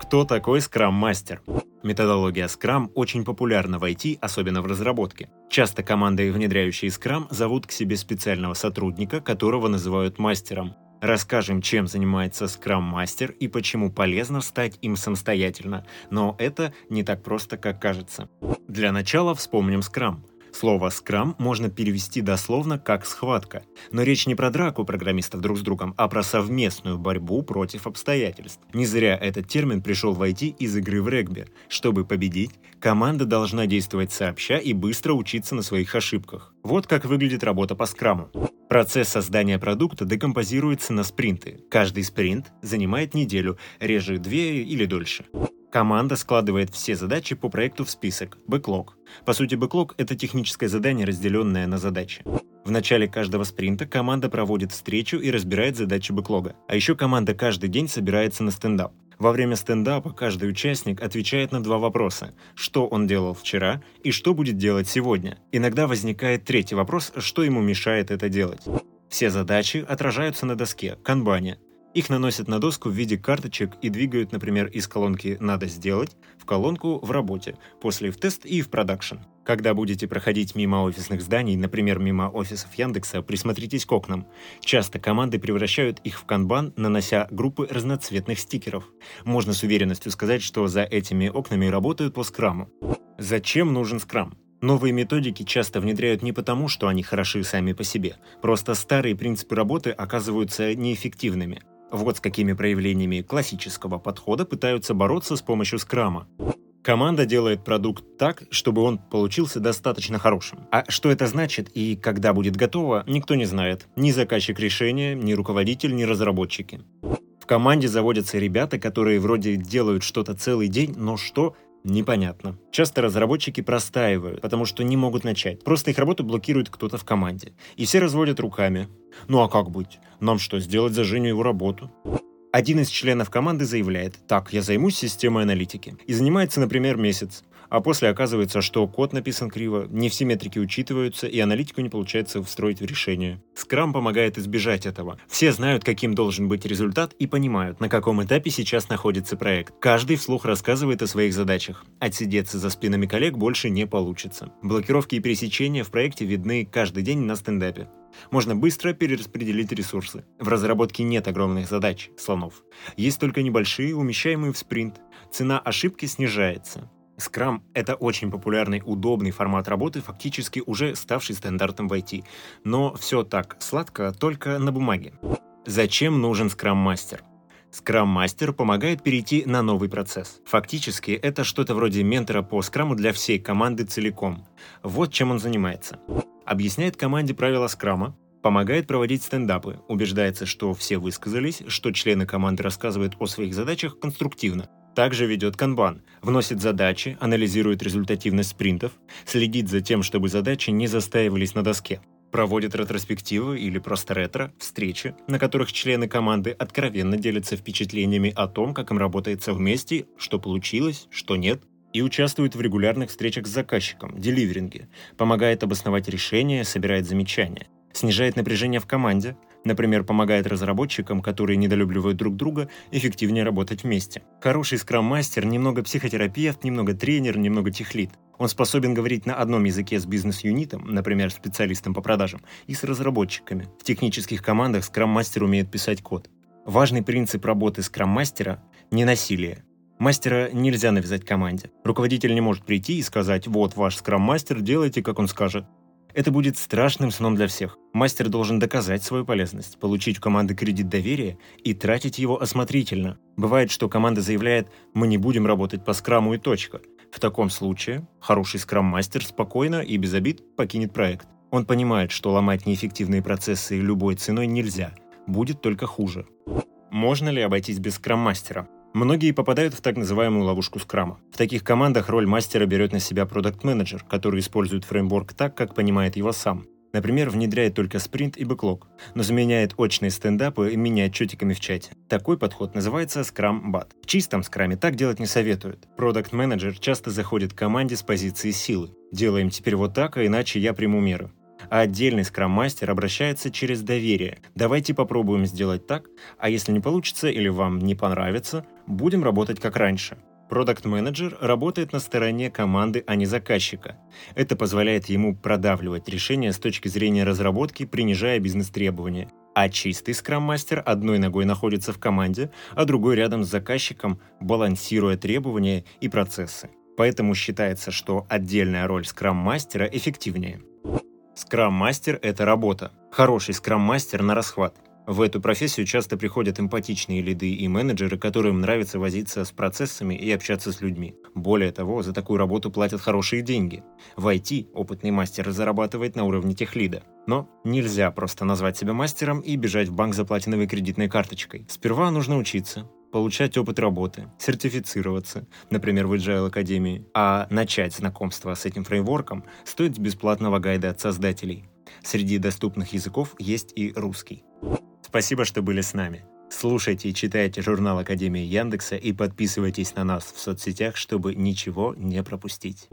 Кто такой скрам-мастер? Методология Scrum очень популярна в IT, особенно в разработке. Часто команды, внедряющие Scrum, зовут к себе специального сотрудника, которого называют мастером. Расскажем, чем занимается Scrum-мастер и почему полезно стать им самостоятельно. Но это не так просто, как кажется. Для начала вспомним Scrum. Слово «скрам» можно перевести дословно как «схватка». Но речь не про драку программистов друг с другом, а про совместную борьбу против обстоятельств. Не зря этот термин пришел в IT из игры в регби. Чтобы победить, команда должна действовать сообща и быстро учиться на своих ошибках. Вот как выглядит работа по скраму. Процесс создания продукта декомпозируется на спринты. Каждый спринт занимает неделю, реже две или дольше. Команда складывает все задачи по проекту в список, бэклог. По сути, бэклог — это техническое задание, разделенное на задачи. В начале каждого спринта команда проводит встречу и разбирает задачи бэклога. А еще команда каждый день собирается на стендап. Во время стендапа каждый участник отвечает на два вопроса. Что он делал вчера и что будет делать сегодня. Иногда возникает третий вопрос, что ему мешает это делать. Все задачи отражаются на доске, канбане, их наносят на доску в виде карточек и двигают, например, из колонки «надо сделать» в колонку «в работе», после в тест и в продакшн. Когда будете проходить мимо офисных зданий, например, мимо офисов Яндекса, присмотритесь к окнам. Часто команды превращают их в канбан, нанося группы разноцветных стикеров. Можно с уверенностью сказать, что за этими окнами работают по скраму. Зачем нужен скрам? Новые методики часто внедряют не потому, что они хороши сами по себе. Просто старые принципы работы оказываются неэффективными. Вот с какими проявлениями классического подхода пытаются бороться с помощью скрама. Команда делает продукт так, чтобы он получился достаточно хорошим. А что это значит и когда будет готово, никто не знает. Ни заказчик решения, ни руководитель, ни разработчики. В команде заводятся ребята, которые вроде делают что-то целый день, но что Непонятно. Часто разработчики простаивают, потому что не могут начать. Просто их работу блокирует кто-то в команде. И все разводят руками. Ну а как быть? Нам что, сделать за Женю его работу? Один из членов команды заявляет, так, я займусь системой аналитики. И занимается, например, месяц а после оказывается, что код написан криво, не все метрики учитываются, и аналитику не получается встроить в решение. Скрам помогает избежать этого. Все знают, каким должен быть результат, и понимают, на каком этапе сейчас находится проект. Каждый вслух рассказывает о своих задачах. Отсидеться за спинами коллег больше не получится. Блокировки и пересечения в проекте видны каждый день на стендапе. Можно быстро перераспределить ресурсы. В разработке нет огромных задач, слонов. Есть только небольшие, умещаемые в спринт. Цена ошибки снижается. Scrum — это очень популярный, удобный формат работы, фактически уже ставший стандартом в IT. Но все так сладко только на бумаге. Зачем нужен Scrum-мастер? Scrum-мастер помогает перейти на новый процесс. Фактически, это что-то вроде ментора по скраму для всей команды целиком. Вот чем он занимается. Объясняет команде правила скрама, помогает проводить стендапы, убеждается, что все высказались, что члены команды рассказывают о своих задачах конструктивно, также ведет канбан, вносит задачи, анализирует результативность спринтов, следит за тем, чтобы задачи не застаивались на доске, проводит ретроспективы или просто ретро, встречи, на которых члены команды откровенно делятся впечатлениями о том, как им работается вместе, что получилось, что нет, и участвует в регулярных встречах с заказчиком, деливеринге, помогает обосновать решения, собирает замечания, снижает напряжение в команде, Например, помогает разработчикам, которые недолюбливают друг друга, эффективнее работать вместе. Хороший скрам-мастер немного психотерапевт, немного тренер, немного техлит. Он способен говорить на одном языке с бизнес-юнитом, например, специалистом по продажам, и с разработчиками. В технических командах скрам-мастер умеет писать код. Важный принцип работы скрам-мастера – не насилие. Мастера нельзя навязать команде. Руководитель не может прийти и сказать «вот ваш скрам-мастер, делайте, как он скажет». Это будет страшным сном для всех. Мастер должен доказать свою полезность, получить в команды кредит доверия и тратить его осмотрительно. Бывает, что команда заявляет «мы не будем работать по скраму и точка». В таком случае хороший скрам-мастер спокойно и без обид покинет проект. Он понимает, что ломать неэффективные процессы любой ценой нельзя, будет только хуже. Можно ли обойтись без скрам-мастера? Многие попадают в так называемую ловушку скрама. В таких командах роль мастера берет на себя продукт-менеджер, который использует фреймворк так, как понимает его сам. Например, внедряет только спринт и бэклог, но заменяет очные стендапы и мини-отчетиками в чате. Такой подход называется Scrum Bot. В чистом скраме так делать не советуют. Продукт-менеджер часто заходит к команде с позиции силы. Делаем теперь вот так, а иначе я приму меры. А отдельный скрам-мастер обращается через доверие. Давайте попробуем сделать так, а если не получится или вам не понравится, будем работать как раньше. Продакт-менеджер работает на стороне команды, а не заказчика. Это позволяет ему продавливать решения с точки зрения разработки, принижая бизнес-требования. А чистый скрам-мастер одной ногой находится в команде, а другой рядом с заказчиком, балансируя требования и процессы. Поэтому считается, что отдельная роль скрам-мастера эффективнее. Скрам-мастер – это работа. Хороший скрам-мастер на расхват. В эту профессию часто приходят эмпатичные лиды и менеджеры, которым нравится возиться с процессами и общаться с людьми. Более того, за такую работу платят хорошие деньги. В IT опытный мастер зарабатывает на уровне техлида. Но нельзя просто назвать себя мастером и бежать в банк за платиновой кредитной карточкой. Сперва нужно учиться, получать опыт работы, сертифицироваться, например, в Agile Академии, а начать знакомство с этим фреймворком стоит бесплатного гайда от создателей. Среди доступных языков есть и русский. Спасибо, что были с нами. Слушайте и читайте журнал Академии Яндекса и подписывайтесь на нас в соцсетях, чтобы ничего не пропустить.